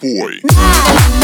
boy.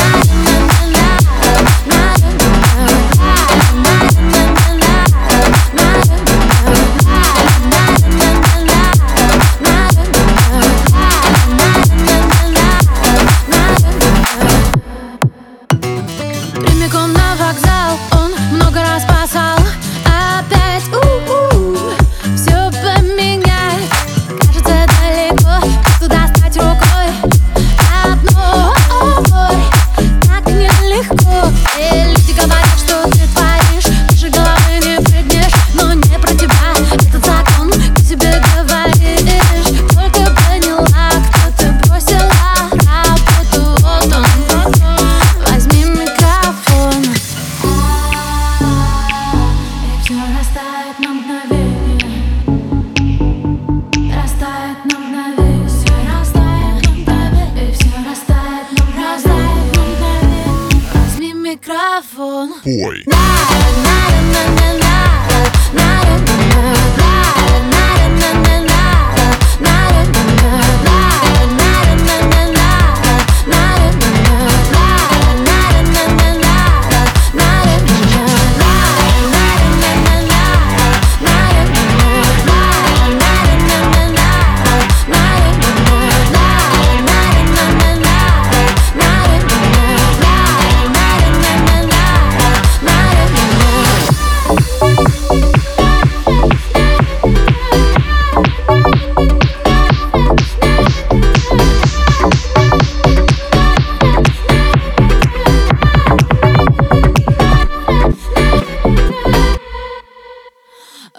travou. Foi. Na,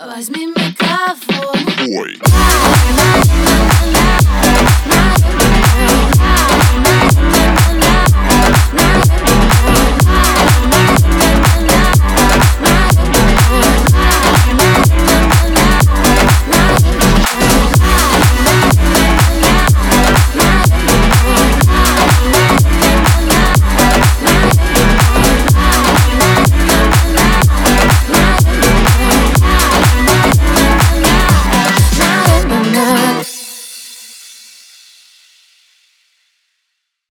Возьми микрофон. Ой.